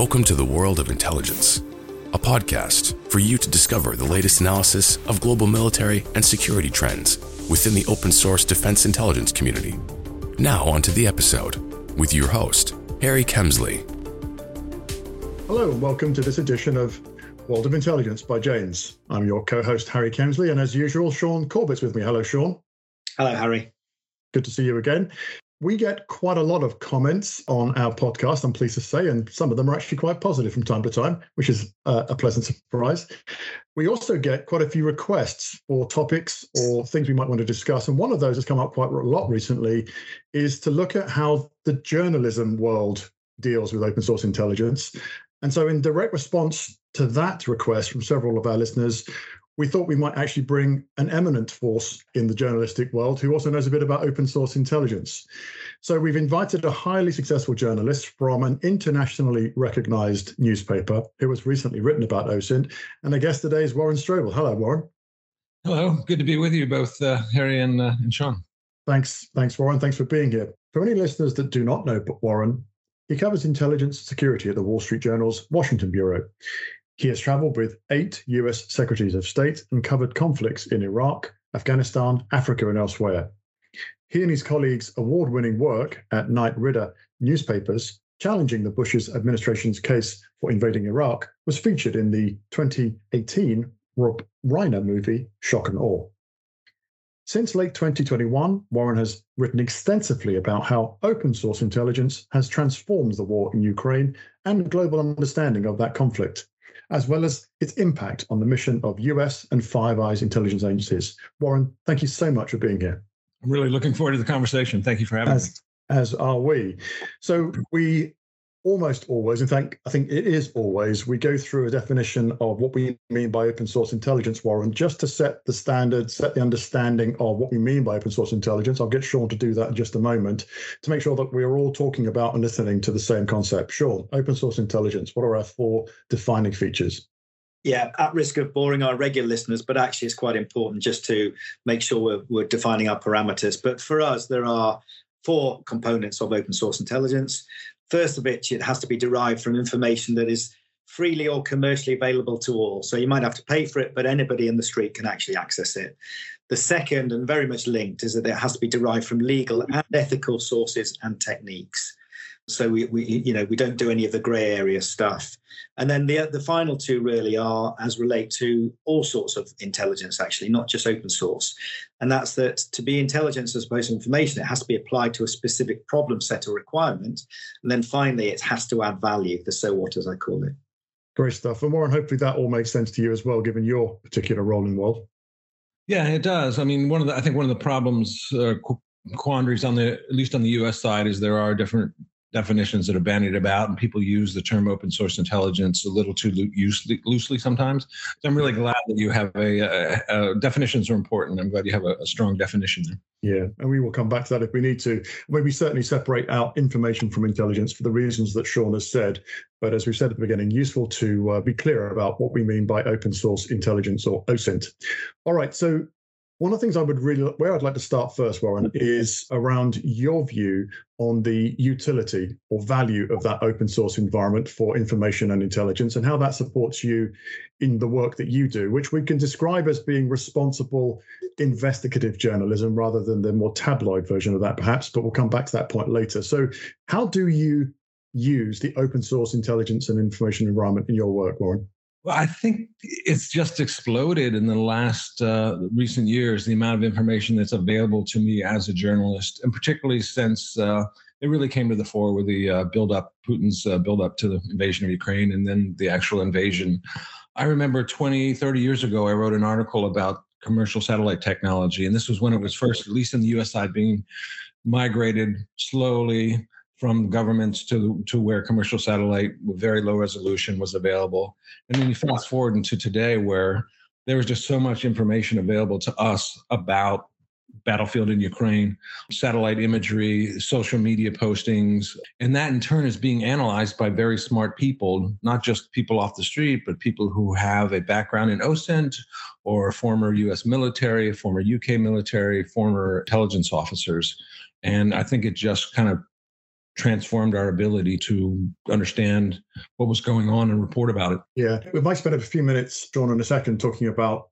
Welcome to the world of intelligence, a podcast for you to discover the latest analysis of global military and security trends within the open source defense intelligence community. Now, on to the episode with your host, Harry Kemsley. Hello, and welcome to this edition of World of Intelligence by Janes. I'm your co host, Harry Kemsley, and as usual, Sean Corbett's with me. Hello, Sean. Hello, Harry. Good to see you again. We get quite a lot of comments on our podcast, I'm pleased to say, and some of them are actually quite positive from time to time, which is uh, a pleasant surprise. We also get quite a few requests for topics or things we might want to discuss. And one of those has come up quite a lot recently is to look at how the journalism world deals with open source intelligence. And so, in direct response to that request from several of our listeners, we thought we might actually bring an eminent force in the journalistic world who also knows a bit about open source intelligence. So we've invited a highly successful journalist from an internationally recognized newspaper who has recently written about OSINT. And our guest today is Warren Strobel. Hello, Warren. Hello, good to be with you both, uh, Harry and, uh, and Sean. Thanks, thanks, Warren. Thanks for being here. For any listeners that do not know but Warren, he covers intelligence security at the Wall Street Journal's Washington Bureau. He has traveled with eight US secretaries of state and covered conflicts in Iraq, Afghanistan, Africa, and elsewhere. He and his colleagues' award winning work at Knight Ridder newspapers challenging the Bush's administration's case for invading Iraq was featured in the 2018 Rob Reiner movie Shock and Awe. Since late 2021, Warren has written extensively about how open source intelligence has transformed the war in Ukraine and global understanding of that conflict as well as its impact on the mission of US and Five Eyes intelligence agencies. Warren, thank you so much for being here. I'm really looking forward to the conversation. Thank you for having as, me. As are we. So we almost always, in fact, I think it is always, we go through a definition of what we mean by open source intelligence, Warren, just to set the standard, set the understanding of what we mean by open source intelligence. I'll get Sean to do that in just a moment to make sure that we're all talking about and listening to the same concept. Sean, open source intelligence, what are our four defining features? Yeah, at risk of boring our regular listeners, but actually it's quite important just to make sure we're, we're defining our parameters. But for us, there are four components of open source intelligence. First of which, it has to be derived from information that is freely or commercially available to all. So you might have to pay for it, but anybody in the street can actually access it. The second, and very much linked, is that it has to be derived from legal and ethical sources and techniques. So we, we you know we don't do any of the grey area stuff. And then the the final two really are as relate to all sorts of intelligence, actually, not just open source. And that's that to be intelligence as opposed to information, it has to be applied to a specific problem set or requirement. And then finally, it has to add value, the so what as I call it. Great stuff. And Warren, hopefully that all makes sense to you as well, given your particular role in the world. Yeah, it does. I mean, one of the I think one of the problems uh, quandaries on the at least on the U.S. side is there are different definitions that are bandied about, and people use the term open source intelligence a little too loosely, loosely sometimes. So I'm really glad that you have a, a, a definitions are important. I'm glad you have a, a, strong definition there. Yeah, and we will come back to that if we need to. we certainly separate out information from intelligence for the reasons that Sean has said. But as we said at the beginning, useful to uh, be clear about what we mean by open source intelligence or OSINT. All right, so one of the things I would really, where I'd like to start first, Warren, is around your view on the utility or value of that open source environment for information and intelligence and how that supports you in the work that you do, which we can describe as being responsible investigative journalism rather than the more tabloid version of that, perhaps, but we'll come back to that point later. So, how do you use the open source intelligence and information environment in your work, Warren? Well, I think it's just exploded in the last uh, recent years, the amount of information that's available to me as a journalist, and particularly since uh, it really came to the fore with the uh, build up, Putin's uh, build up to the invasion of Ukraine and then the actual invasion. I remember 20, 30 years ago, I wrote an article about commercial satellite technology. And this was when it was first, at least in the US side, being migrated slowly from governments to to where commercial satellite with very low resolution was available. And then you fast forward into today where there was just so much information available to us about battlefield in Ukraine, satellite imagery, social media postings, and that in turn is being analyzed by very smart people, not just people off the street, but people who have a background in OSINT or former US military, former UK military, former intelligence officers. And I think it just kind of transformed our ability to understand what was going on and report about it. Yeah, we might spend a few minutes, John, in a second, talking about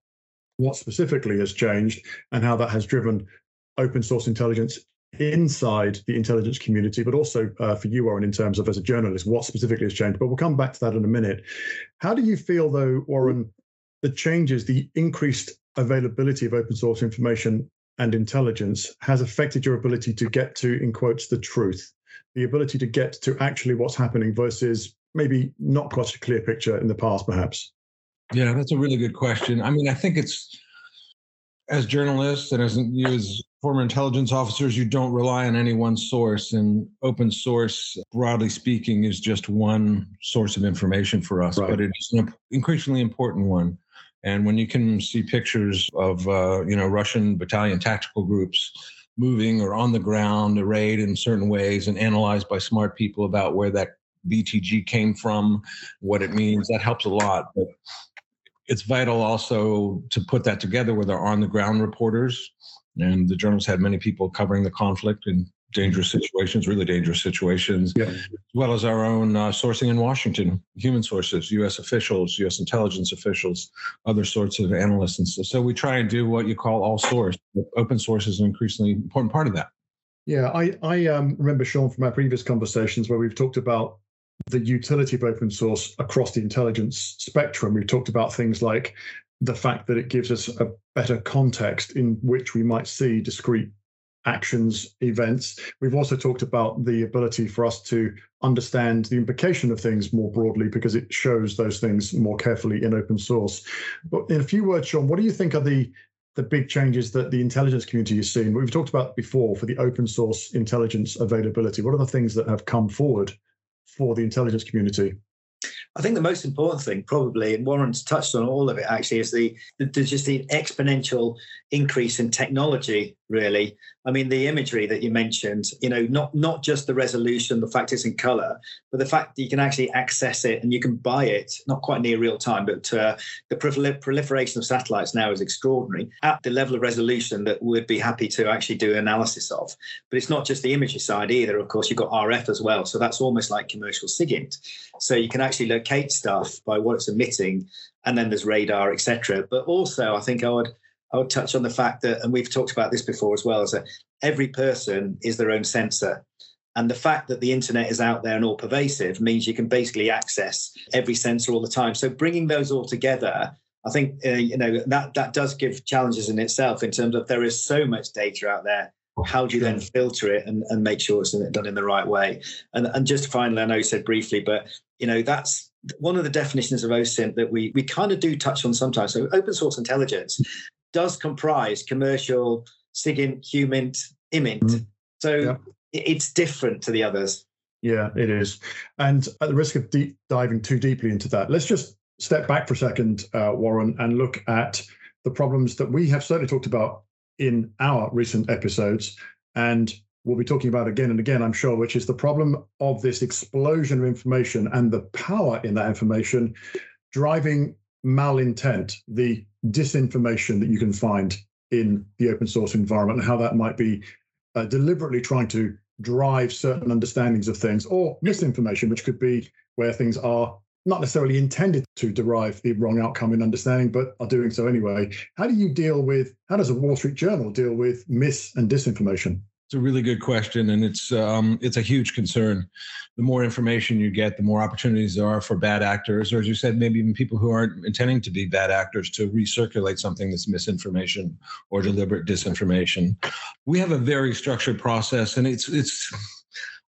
what specifically has changed and how that has driven open source intelligence inside the intelligence community, but also uh, for you, Warren, in terms of as a journalist, what specifically has changed. But we'll come back to that in a minute. How do you feel, though, Warren, the changes, the increased availability of open source information and intelligence has affected your ability to get to, in quotes, the truth, the ability to get to actually what's happening versus maybe not quite a clear picture in the past, perhaps? Yeah, that's a really good question. I mean, I think it's as journalists and as you as former intelligence officers, you don't rely on any one source. And open source, broadly speaking, is just one source of information for us, right. but it is an increasingly important one. And when you can see pictures of, uh, you know, Russian battalion tactical groups moving or on the ground, arrayed in certain ways, and analyzed by smart people about where that BTG came from, what it means, that helps a lot. But it's vital also to put that together with our on the ground reporters. And the journals had many people covering the conflict in dangerous situations, really dangerous situations, yeah. as well as our own uh, sourcing in Washington, human sources, U.S. officials, U.S. intelligence officials, other sorts of analysts. And so, so we try and do what you call all source. Open source is an increasingly important part of that. Yeah, I, I um, remember, Sean, from our previous conversations where we've talked about the utility of open source across the intelligence spectrum. We've talked about things like the fact that it gives us a better context in which we might see discrete actions, events. We've also talked about the ability for us to understand the implication of things more broadly because it shows those things more carefully in open source. But in a few words, Sean, what do you think are the the big changes that the intelligence community has seen? We've talked about before for the open source intelligence availability. What are the things that have come forward for the intelligence community? I think the most important thing, probably, and Warren's touched on all of it actually, is the, the, just the exponential increase in technology. Really, I mean, the imagery that you mentioned, you know, not not just the resolution, the fact it's in color, but the fact that you can actually access it and you can buy it, not quite near real time, but uh, the proliferation of satellites now is extraordinary at the level of resolution that we'd be happy to actually do analysis of. But it's not just the imagery side either. Of course, you've got RF as well, so that's almost like commercial SIGINT. So you can actually locate stuff by what it's emitting, and then there's radar, etc. But also, I think I would I would touch on the fact that, and we've talked about this before as well, is that every person is their own sensor. And the fact that the internet is out there and all pervasive means you can basically access every sensor all the time. So bringing those all together, I think uh, you know that that does give challenges in itself in terms of there is so much data out there. How do you then filter it and, and make sure it's done in the right way? And and just finally, I know you said briefly, but you know that's one of the definitions of OSINT that we we kind of do touch on sometimes. So open source intelligence does comprise commercial SIGINT, HUMINT, IMINT. Mm-hmm. So yeah. it's different to the others. Yeah, it is. And at the risk of deep diving too deeply into that, let's just step back for a second, uh, Warren, and look at the problems that we have certainly talked about in our recent episodes. And we'll be talking about again and again, I'm sure, which is the problem of this explosion of information and the power in that information driving malintent, the disinformation that you can find in the open source environment, and how that might be uh, deliberately trying to drive certain understandings of things, or misinformation, which could be where things are not necessarily intended to derive the wrong outcome in understanding, but are doing so anyway. How do you deal with, how does a Wall Street Journal deal with mis and disinformation? It's a really good question, and it's um, it's a huge concern. The more information you get, the more opportunities there are for bad actors, or as you said, maybe even people who aren't intending to be bad actors, to recirculate something that's misinformation or deliberate disinformation. We have a very structured process, and it's it's.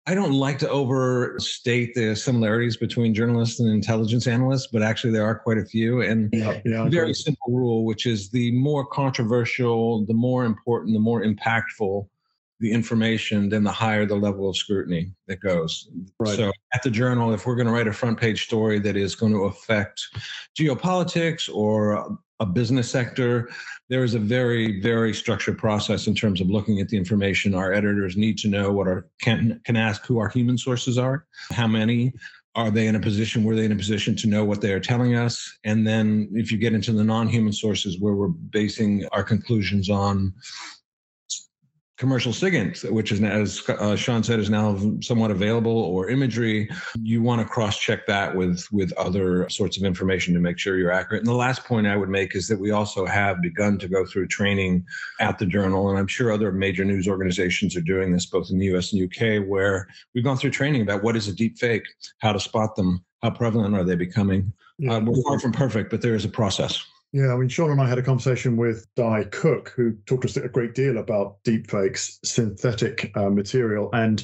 I don't like to overstate the similarities between journalists and intelligence analysts, but actually there are quite a few. And yeah, yeah, a very simple rule, which is the more controversial, the more important, the more impactful the information, then the higher the level of scrutiny that goes. Right. So at the journal, if we're going to write a front page story that is going to affect geopolitics or a business sector, there is a very, very structured process in terms of looking at the information. Our editors need to know what our can can ask who our human sources are, how many, are they in a position were they in a position to know what they are telling us and then if you get into the non-human sources where we're basing our conclusions on commercial SIGINT, which is, as uh, Sean said, is now somewhat available, or imagery, you want to cross-check that with with other sorts of information to make sure you're accurate. And the last point I would make is that we also have begun to go through training at the journal, and I'm sure other major news organizations are doing this, both in the U.S. and U.K., where we've gone through training about what is a deep fake, how to spot them, how prevalent are they becoming. Yeah. Uh, we're far from perfect, but there is a process. Yeah, I mean, Sean and I had a conversation with Di Cooke, who talked to us a great deal about deepfakes, synthetic uh, material. And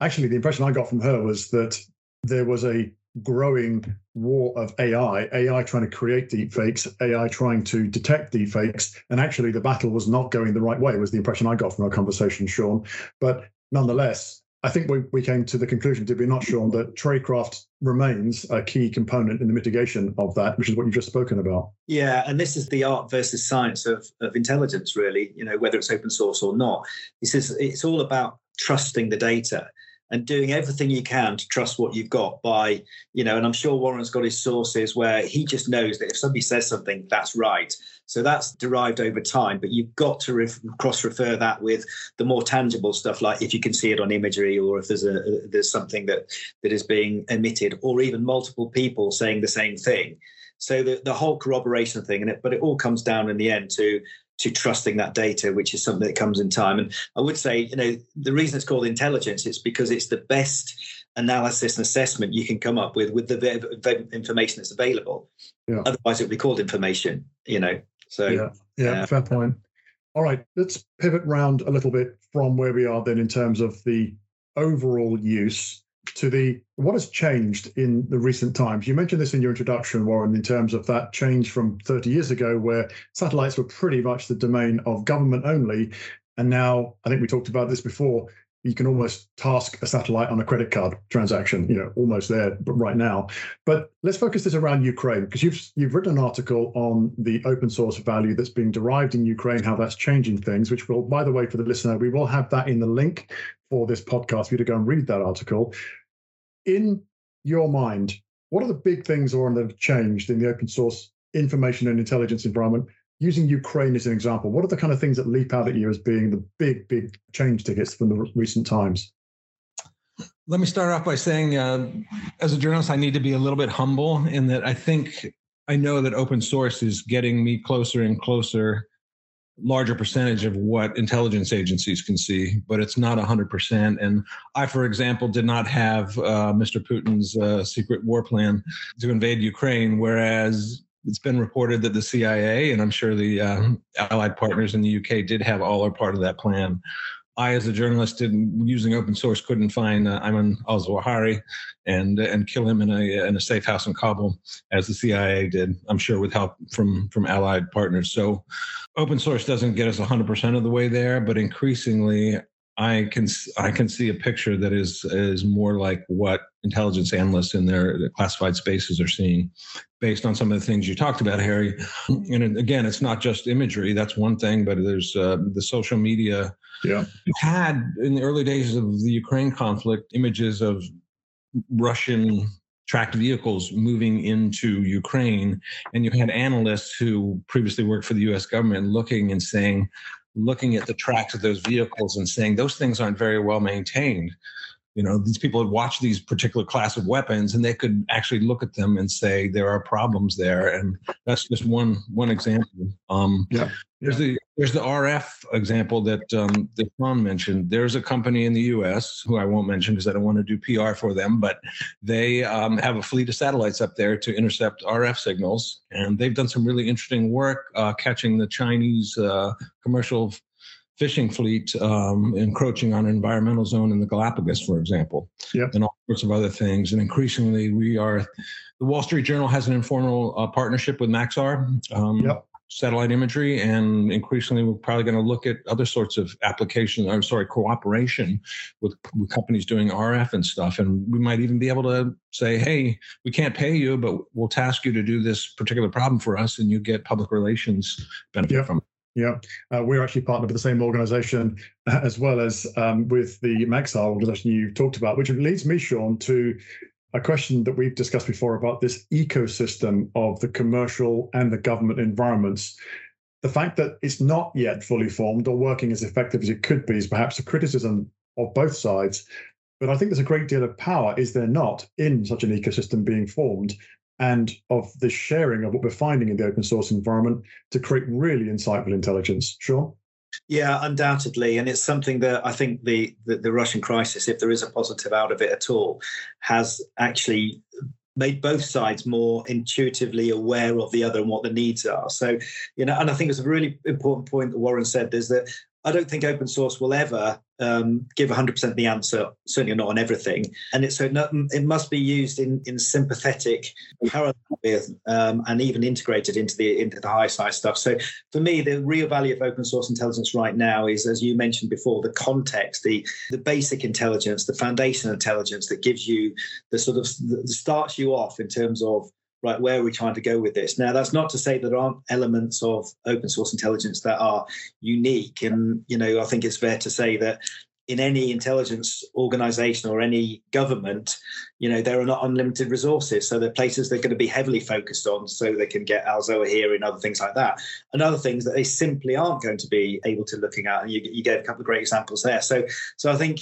actually, the impression I got from her was that there was a growing war of AI, AI trying to create deepfakes, AI trying to detect deepfakes. And actually, the battle was not going the right way, was the impression I got from our conversation, Sean. But nonetheless, I think we, we came to the conclusion, did we not, Sean, that tradecraft remains a key component in the mitigation of that, which is what you've just spoken about. Yeah, and this is the art versus science of, of intelligence, really, you know, whether it's open source or not. This is it's all about trusting the data and doing everything you can to trust what you've got by, you know, and I'm sure Warren's got his sources where he just knows that if somebody says something, that's right. So that's derived over time, but you've got to cross refer that with the more tangible stuff, like if you can see it on imagery or if there's a, uh, there's something that that is being emitted, or even multiple people saying the same thing. So the, the whole corroboration thing, and it, but it all comes down in the end to to trusting that data, which is something that comes in time. And I would say, you know, the reason it's called intelligence is because it's the best analysis and assessment you can come up with with the information that's available. Yeah. Otherwise, it would be called information. You know. So yeah, yeah, uh, fair point. All right, let's pivot round a little bit from where we are then in terms of the overall use to the what has changed in the recent times. You mentioned this in your introduction, Warren, in terms of that change from 30 years ago, where satellites were pretty much the domain of government only. And now, I think we talked about this before, you can almost task a satellite on a credit card transaction, you know, almost there but right now. But let's focus this around Ukraine, because you've you've written an article on the open source value that's being derived in Ukraine, how that's changing things, which will, by the way, for the listener, we will have that in the link for this podcast for you to go and read that article in your mind, what are the big things or that have changed in the open source information and intelligence environment? Using Ukraine as an example, what are the kind of things that leap out at you as being the big, big change tickets from the recent times? Let me start off by saying, uh, as a journalist, I need to be a little bit humble in that I think I know that open source is getting me closer and closer larger percentage of what intelligence agencies can see, but it's not 100%. And I, for example, did not have uh, Mr. Putin's uh, secret war plan to invade Ukraine, whereas it's been reported that the CIA and I'm sure the uh, allied partners in the UK did have all or part of that plan. I, as a journalist, didn't, using open source, couldn't find uh, Ayman al-Zawahiri and and kill him in a in a safe house in Kabul, as the CIA did. I'm sure with help from from allied partners. So, open source doesn't get us 100% of the way there, but increasingly, I can I can see a picture that is is more like what intelligence analysts in their classified spaces are seeing, based on some of the things you talked about, Harry. And again, it's not just imagery. That's one thing, but there's uh, the social media yeah. Had in the early days of the Ukraine conflict images of Russian tracked vehicles moving into Ukraine. And you had analysts who previously worked for the US government looking and saying, looking at the tracks of those vehicles and saying those things aren't very well maintained. You know these people had watched these particular class of weapons and they could actually look at them and say there are problems there. And that's just one one example. Um yeah, there's the there's the rf example that um that Ron mentioned there's a company in the us who i won't mention because i don't want to do pr for them but they um, have a fleet of satellites up there to intercept rf signals and they've done some really interesting work uh, catching the chinese uh, commercial fishing fleet um, encroaching on an environmental zone in the Galapagos, for example, yep. and all sorts of other things. And increasingly, we are the Wall Street Journal has an informal uh, partnership with Maxar. Um, yep. Satellite imagery, and increasingly, we're probably going to look at other sorts of applications. I'm sorry, cooperation with, with companies doing RF and stuff. And we might even be able to say, "Hey, we can't pay you, but we'll task you to do this particular problem for us, and you get public relations benefit yep. from it." Yeah, uh, we're actually partnered with the same organization uh, as well as um, with the Maxar organization you talked about, which leads me, Sean, to a question that we've discussed before about this ecosystem of the commercial and the government environments. the fact that it's not yet fully formed or working as effective as it could be is perhaps a criticism of both sides. But I think there's a great deal of power, is there not, in such an ecosystem being formed and of the sharing of what we're finding in the open source environment to create really insightful intelligence. Sean? Yeah, undoubtedly, and it's something that I think the, the, the Russian crisis, if there is a positive out of it at all, has actually made both sides more intuitively aware of the other and what the needs are. So, you know, and I think it's a really important point that Warren said is that I don't think open source will ever um, give 100% the answer, certainly not on everything. And it's so it must be used in, in sympathetic parallel with um, and even integrated into the into the high side stuff. So for me, the real value of open source intelligence right now is, as you mentioned before, the context, the the basic intelligence, the foundation intelligence that gives you the sort of that starts you off in terms of right, where are we trying to go with this? Now, that's not to say that there aren't elements of open source intelligence that are unique. And, you know, I think it's fair to say that in any intelligence organization or any government, you know, there are not unlimited resources. So there are places they're going to be heavily focused on so they can get al-Zawahiri and other things like that. And other things that they simply aren't going to be able to looking at. And you, you gave a couple of great examples there. So so I think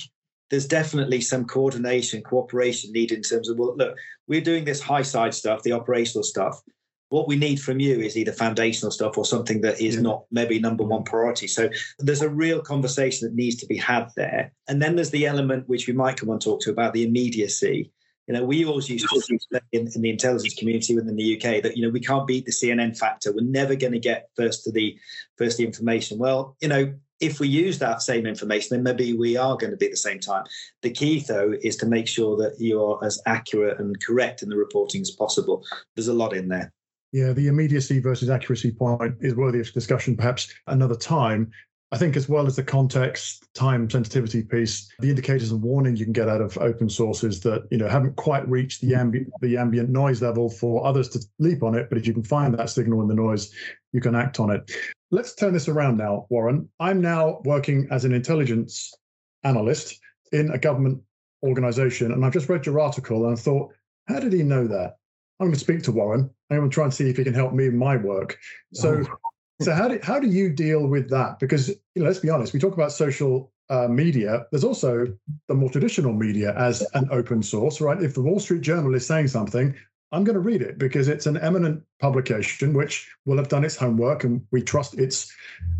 there's definitely some coordination, cooperation needed in terms of, well, look, we're doing this high side stuff, the operational stuff. What we need from you is either foundational stuff or something that is yeah. not maybe number one priority. So there's a real conversation that needs to be had there. And then there's the element which we might come on talk to about the immediacy. You know, we always used to say in, in, the intelligence community within the UK that you know we can't beat the CNN factor. We're never going to get first to the first the information. Well, you know, if we use that same information, then maybe we are going to be at the same time. The key, though, is to make sure that you are as accurate and correct in the reporting as possible. There's a lot in there. Yeah, the immediacy versus accuracy point is worthy of discussion perhaps another time. I think, as well as the context, time sensitivity piece, the indicators and warning you can get out of open sources that you know haven't quite reached the ambient the ambient noise level for others to leap on it. But if you can find that signal in the noise, you can act on it. Let's turn this around now, Warren. I'm now working as an intelligence analyst in a government organization, and I've just read your article and I thought, how did he know that? I'm going to speak to Warren. I'm going to try and see if he can help me in my work. So, oh. So how do how do you deal with that? Because you know, let's be honest, we talk about social uh, media. There's also the more traditional media as an open source, right? If the Wall Street Journal is saying something, I'm going to read it because it's an eminent publication which will have done its homework and we trust its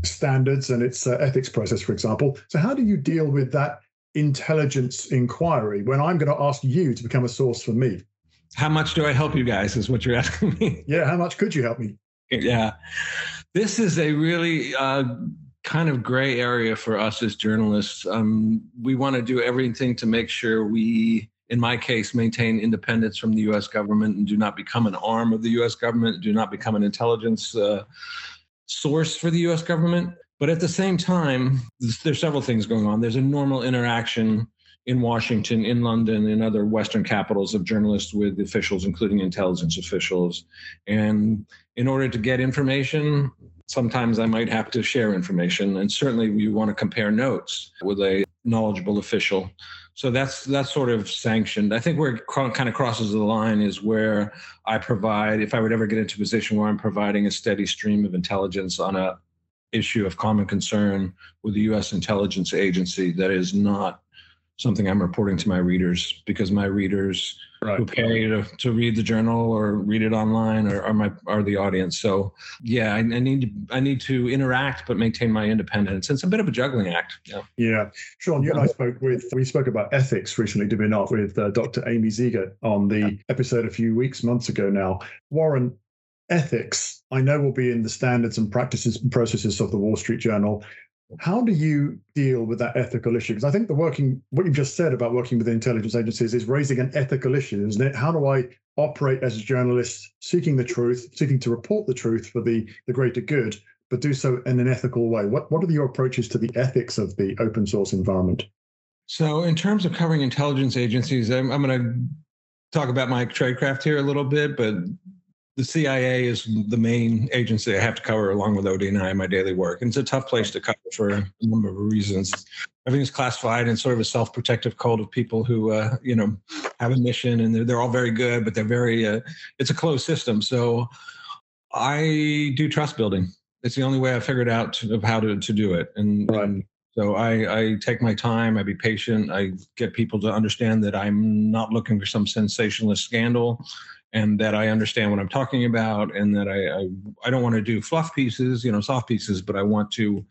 standards and its uh, ethics process, for example. So, how do you deal with that intelligence inquiry when I'm going to ask you to become a source for me? How much do I help you guys? Is what you're asking me. Yeah, how much could you help me? Yeah. This is a really uh, kind of gray area for us as journalists. Um, we want to do everything to make sure we in my case, maintain independence from the U.S. government and do not become an arm of the U.S. government, do not become an intelligence uh, source for the U.S. government. But at the same time, there's several things going on. There's a normal interaction in Washington, in London, in other Western capitals of journalists with officials, including intelligence officials. And in order to get information, sometimes I might have to share information. And certainly, we want to compare notes with a knowledgeable official so that's that's sort of sanctioned. I think where it kind of crosses the line is where I provide, if I would ever get into a position where I'm providing a steady stream of intelligence on a issue of common concern with the U.S. intelligence agency that is not something I'm reporting to my readers because my readers right. who pay to, to read the journal or read it online or are my are the audience. So yeah, I, I, need to I need to interact but maintain my independence. It's a bit of a juggling act. Yeah. Yeah, Sean, you and I spoke with we spoke about ethics recently, did we not, with uh, Dr. Amy Zegart on the episode a few weeks months ago now. Warren, ethics I know will be in the standards and practices and processes of the Wall Street Journal. How do you deal with that ethical issue? Because I think the working, what you've just said about working with intelligence agencies is raising an ethical issue, isn't it? How do I operate as a journalist, seeking the truth, seeking to report the truth for the, the greater good, but do so in an ethical way? What, what are your approaches to the ethics of the open source environment? So, in terms of covering intelligence agencies, I'm, I'm going to talk about my tradecraft here a little bit, but the CIA is the main agency I have to cover along with ODNI in my daily work. And it's a tough place to cover for a number of reasons. Everything's classified and sort of a self-protective code of people who, uh, you know, have a mission and they're, they're all very good, but they're very, uh, it's a closed system. So I do trust building. It's the only way I figured out of how to, to do it. And, right. and so I, I take my time. I be patient. I get people to understand that I'm not looking for some sensationalist scandal and that I understand what I'm talking about, and that I I, I don't want to do fluff pieces, you know, soft pieces, but I want to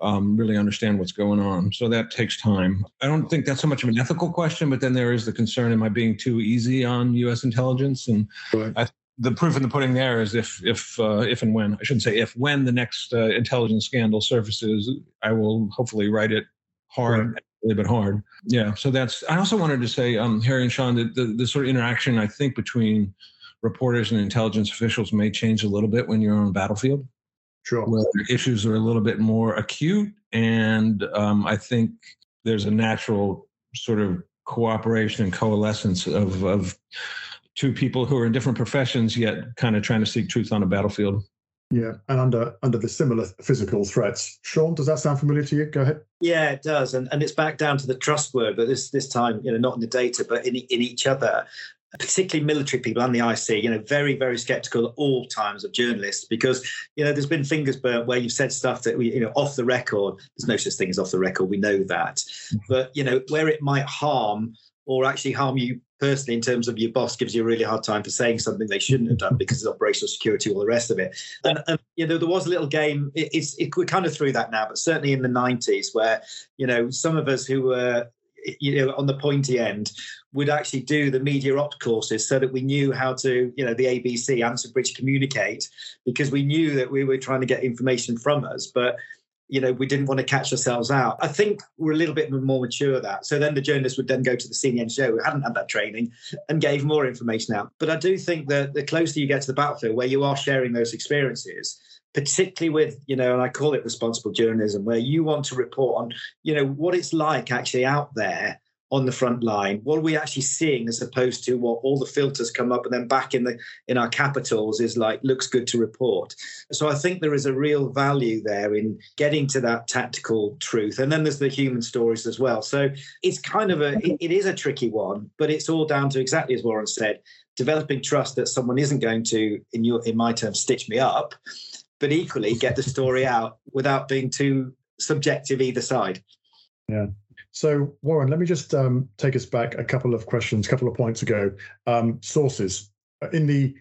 um, really understand what's going on. So that takes time. I don't think that's so much of an ethical question, but then there is the concern: Am I being too easy on U.S. intelligence? And right. I, the proof in the pudding there is if if uh, if and when I shouldn't say if when the next uh, intelligence scandal surfaces, I will hopefully write it hard. Right a little bit hard. Yeah. So that's. I also wanted to say, um, Harry and Sean, that the, the sort of interaction I think between reporters and intelligence officials may change a little bit when you're on the battlefield. Sure. Where issues are a little bit more acute, and um, I think there's a natural sort of cooperation and coalescence of of two people who are in different professions yet kind of trying to seek truth on a battlefield. Yeah, and under under the similar physical threats. Sean, does that sound familiar to you? Go ahead. Yeah, it does, and and it's back down to the trust word, but this this time, you know, not in the data, but in in each other. Particularly military people and the IC, you know, very, very skeptical at all times of journalists because, you know, there's been fingers burnt where you've said stuff that we, you know, off the record. There's no such thing as off the record. We know that. Mm-hmm. But, you know, where it might harm or actually harm you personally in terms of your boss gives you a really hard time for saying something they shouldn't have done because of operational security, all the rest of it. And, and you know, there was a little game. It, it's it, we're kind of through that now, but certainly in the '90s, where you know some of us who were you know on the pointy end would actually do the media opt courses so that we knew how to you know the abc answer bridge communicate because we knew that we were trying to get information from us but you know, we didn't want to catch ourselves out. I think we're a little bit more mature that. So then the journalist would then go to the senior engineer who hadn't had that training and gave more information out. But I do think that the closer you get to the battlefield, where you are sharing those experiences, particularly with, you know, and I call it responsible journalism, where you want to report on, you know, what it's like actually out there on the front line? What are we actually seeing as opposed to what all the filters come up and then back in the in our capitals is like looks good to report. So I think there is a real value there in getting to that tactical truth. And then there's the human stories as well. So it's kind of a it, it is a tricky one, but it's all down to exactly as Warren said, developing trust that someone isn't going to, in your in my terms, stitch me up, but equally get the story out without being too subjective either side. Yeah. So, Warren, let me just um, take us back a couple of questions, a couple of points ago. Um, sources. Uh, in the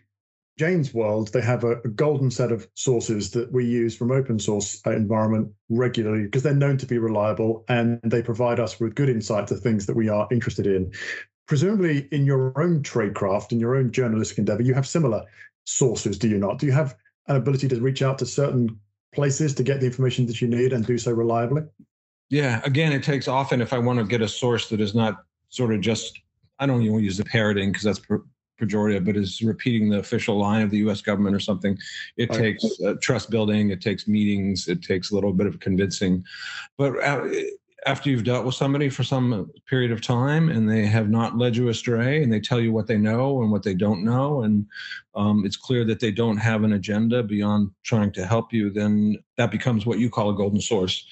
Jane's world, they have a, a, golden set of sources that we use from open source uh, environment regularly because they're known to be reliable and they provide us with good insight to things that we are interested in. Presumably, in your own tradecraft, in your own journalistic endeavor, you have similar sources, do you not? Do you have an ability to reach out to certain places to get the information that you need and do so reliably? Yeah, again, it takes often if I want to get a source that is not sort of just I don't even use the parroting because that's pejorative, but is repeating the official line of the U.S. government or something. It right. takes uh, trust building, it takes meetings, it takes a little bit of convincing. But uh, after you've dealt with somebody for some period of time and they have not led you astray and they tell you what they know and what they don't know and um, it's clear that they don't have an agenda beyond trying to help you then that becomes what you call a golden source.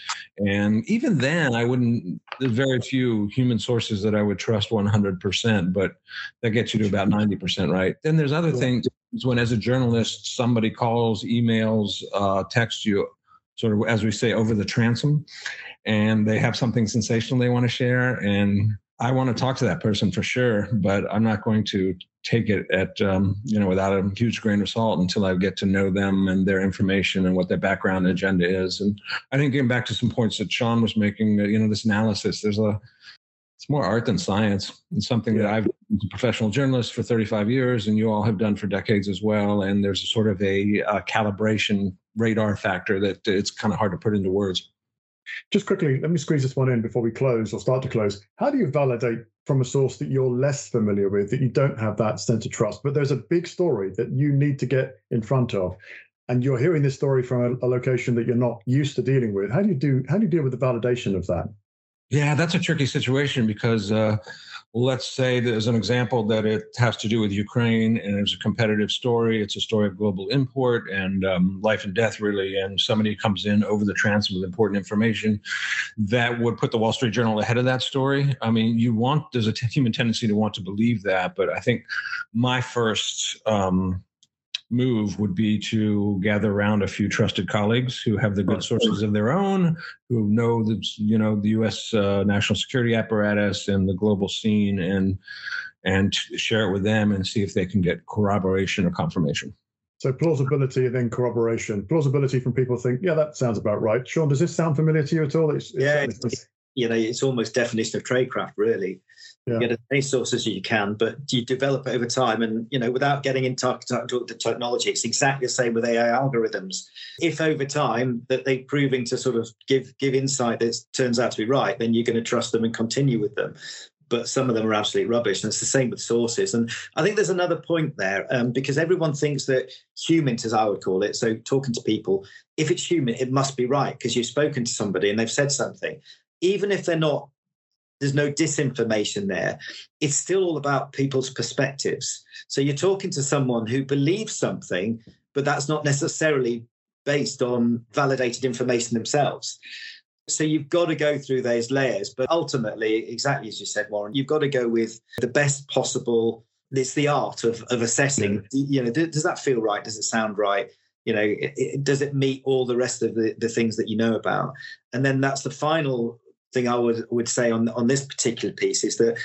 And even then i wouldn't there's very few human sources that i would trust 100% but that gets you to about 90% right? Then there's other things when as a journalist somebody calls emails uh, texts you sort of as we say over the transom and they have something sensational they want to share and i want to talk to that person for sure but i'm not going to take it at um, you know without a huge grain of salt until i get to know them and their information and what their background agenda is and i think getting back to some points that sean was making you know this analysis there's a it's more art than science. It's something that I've been a professional journalist for 35 years, and you all have done for decades as well. And there's a sort of a, a calibration radar factor that it's kind of hard to put into words. Just quickly, let me squeeze this one in before we close or start to close. How do you validate from a source that you're less familiar with, that you don't have that sense of trust, but there's a big story that you need to get in front of? And you're hearing this story from a, a location that you're not used to dealing with. How do you do? How do you deal with the validation of that? Yeah, that's a tricky situation because uh, let's say there's an example that it has to do with Ukraine and it's a competitive story. It's a story of global import and um, life and death, really. And somebody comes in over the transom with important information that would put the Wall Street Journal ahead of that story. I mean, you want, there's a human tendency to want to believe that. But I think my first, um, move would be to gather around a few trusted colleagues who have the good sources of their own, who know the you know the U.S. Uh, national security apparatus and the global scene, and and share it with them and see if they can get corroboration or confirmation. So plausibility and then corroboration. Plausibility from people think, yeah, that sounds about right. Sean, does this sound familiar to you at all? It's, it's, yeah, it's, you know, it's almost definition of tradecraft, really. Yeah. Get as many sources as you can, but you develop over time. And, you know, without getting into the technology, it's exactly the same with AI algorithms. If over time that they're proving to sort of give give insight that turns out to be right, then you're going to trust them and continue with them but some of them are absolutely rubbish. And it's the same with sources. And I think there's another point there um, because everyone thinks that human, as I would call it, so talking to people, if it's human, it must be right because you've spoken to somebody and they've said something even if they're not there's no disinformation there. It's still all about people's perspectives. So you're talking to someone who believes something, but that's not necessarily based on validated information themselves. So you've got to go through those layers. But ultimately, exactly as you said, Warren, you've got to go with the best possible. It's the art of, of assessing. You know, does that feel right? Does it sound right? You know, it, it, does it meet all the rest of the, the things that you know about? And then that's the final thing I would would say on on this particular piece is that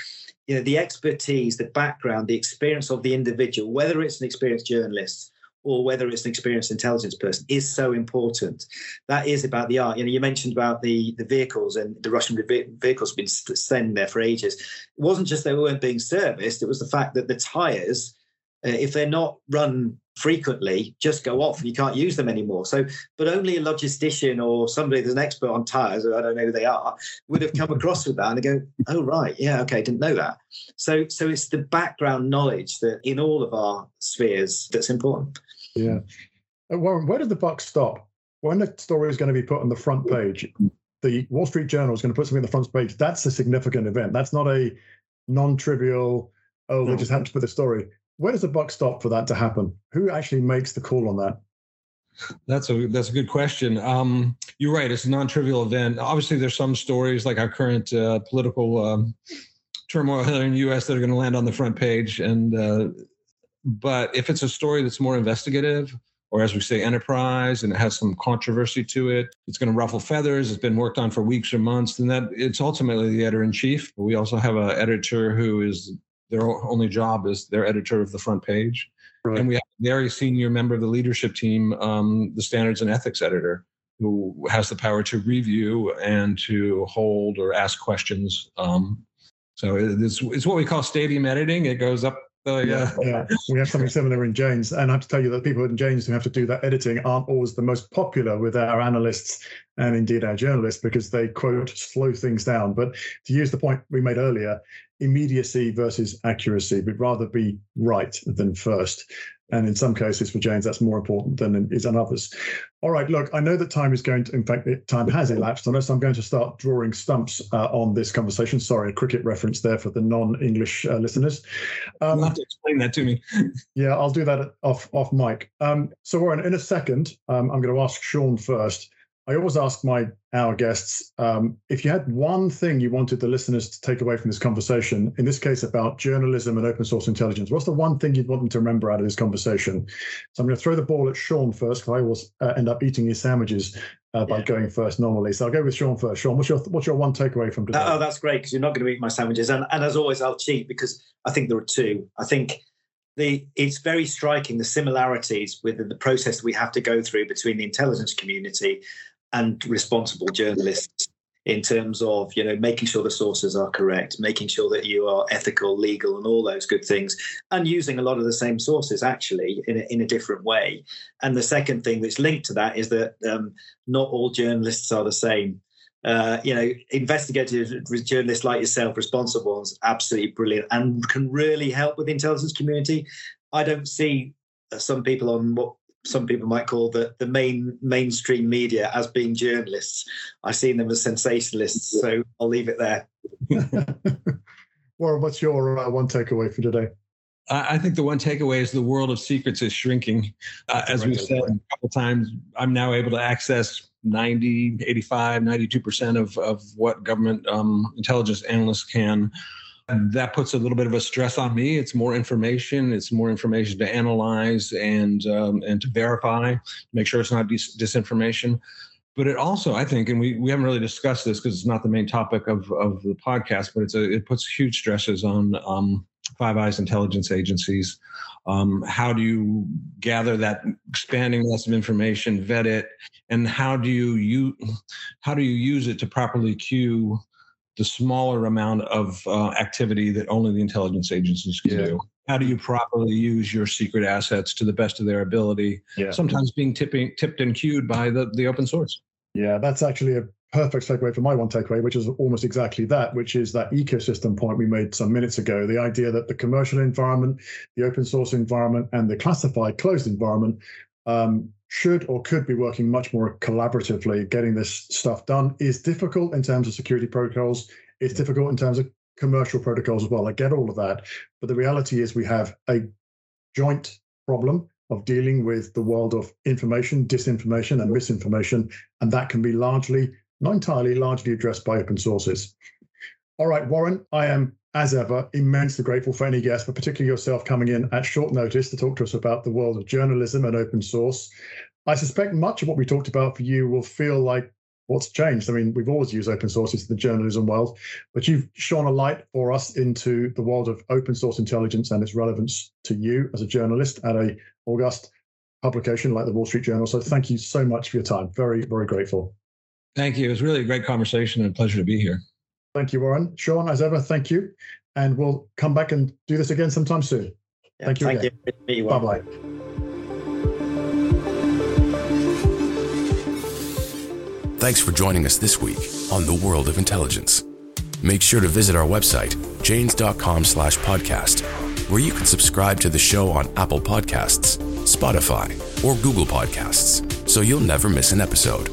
you know the expertise, the background, the experience of the individual, whether it's an experienced journalist or whether it's an experienced intelligence person, is so important. That is about the art. You know, you mentioned about the the vehicles and the Russian vehicles have been standing there for ages. It wasn't just they weren't being serviced; it was the fact that the tires, uh, if they're not run frequently just go off and you can't use them anymore. So, but only a logistician or somebody that's an expert on tires, I don't know who they are, would have come across with that and they go, oh, right, yeah, okay, didn't know that. So, so it's the background knowledge that in all of our spheres that's important. Yeah. Uh, Warren, where did the buck stop? When the story is going to be put on the front page, the Wall Street Journal is going to put something on the front page. That's a significant event. That's not a non-trivial. Oh, they just happened to put the story where does the buck stop for that to happen? Who actually makes the call on that? That's a that's a good question. Um, you're right; it's a non-trivial event. Obviously, there's some stories like our current uh, political um, turmoil here in the U.S. that are going to land on the front page. And uh, but if it's a story that's more investigative, or as we say, enterprise, and it has some controversy to it, it's going to ruffle feathers. It's been worked on for weeks or months. Then that it's ultimately the editor in chief. We also have an editor who is their only job is their editor of the front page. Right. And we have a very senior member of the leadership team, um, the standards and ethics editor, who has the power to review and to hold or ask questions. Um, so it's, it's what we call stadium editing. It goes up Oh, yeah. yeah. We have something similar in Janes. And I have to tell you that people in Janes who have to do that editing aren't always the most popular with our analysts and indeed our journalists because they quote slow things down. But to use the point we made earlier, immediacy versus accuracy. We'd rather be right than first. And in some cases for Janes, that's more important than is on others. All right, look, I know that time is going to, in fact, time has elapsed on us. I'm going to start drawing stumps uh, on this conversation. Sorry, a cricket reference there for the non-English uh, listeners. Um, You'll have to explain that to me. yeah, I'll do that off off mic. Um, so, Warren, in a second, um, I'm going to ask Sean first. I always ask my our guests um, if you had one thing you wanted the listeners to take away from this conversation, in this case about journalism and open source intelligence. What's the one thing you'd want them to remember out of this conversation? So I'm going to throw the ball at Sean first, because I always uh, end up eating his sandwiches uh, by yeah. going first normally. So I'll go with Sean first. Sean, what's your what's your one takeaway from today? Oh, that's great because you're not going to eat my sandwiches, and and as always, I'll cheat because I think there are two. I think the, it's very striking the similarities within the process that we have to go through between the intelligence community and responsible journalists in terms of you know making sure the sources are correct making sure that you are ethical legal and all those good things and using a lot of the same sources actually in a, in a different way. And the second thing that's linked to that is that um, not all journalists are the same. Uh, you know investigative journalists like yourself responsible ones absolutely brilliant and can really help with the intelligence community. I don't see uh, some people on what some people might call the, the main mainstream media as being journalists. I've seen them as sensationalists, so I'll leave it there. Warren, what's your uh, one takeaway for today? I think the one takeaway is the world of secrets is shrinking. Uh, as we've said a couple times, I'm now able to access 90, 85, 92% of, of what government um, intelligence analysts can that puts a little bit of a stress on me. It's more information. It's more information to analyze and um, and to verify, make sure it's not dis- disinformation. But it also, I think, and we, we haven't really discussed this because it's not the main topic of, of the podcast, but it's a, it puts huge stresses on um, Five Eyes intelligence agencies. Um, how do you gather that expanding list of information, vet it, and how do you, you how do you use it to properly cue the smaller amount of uh, activity that only the intelligence agencies can yeah. do. How do you properly use your secret assets to the best of their ability? Yeah. Sometimes being tipping, tipped and cued by the, the open source. Yeah, that's actually a perfect segue for my one takeaway, which is almost exactly that, which is that ecosystem point we made some minutes ago. The idea that the commercial environment, the open source environment, and the classified closed environment um, should or could be working much more collaboratively. Getting this stuff done is difficult in terms of security protocols. It's difficult in terms of commercial protocols as well. I get all of that. But the reality is we have a joint problem of dealing with the world of information, disinformation, and misinformation. And that can be largely, not entirely, largely addressed by open sources. All right, Warren, I am as ever, immensely grateful for any guest, but particularly yourself coming in at short notice to talk to us about the world of journalism and open source. I suspect much of what we talked about for you will feel like what's changed. I mean, we've always used open source in the journalism world, but you've shone a light for us into the world of open source intelligence and its relevance to you as a journalist at a august publication like the Wall Street Journal. So thank you so much for your time. Very, very grateful. Thank you. It was really a great conversation and a pleasure to be here. Thank you, Warren. Sean, as ever, thank you. And we'll come back and do this again sometime soon. Yeah, thank you. Thank again. you. Bye bye. Thanks for joining us this week on The World of Intelligence. Make sure to visit our website, janes.com slash podcast, where you can subscribe to the show on Apple Podcasts, Spotify, or Google Podcasts, so you'll never miss an episode.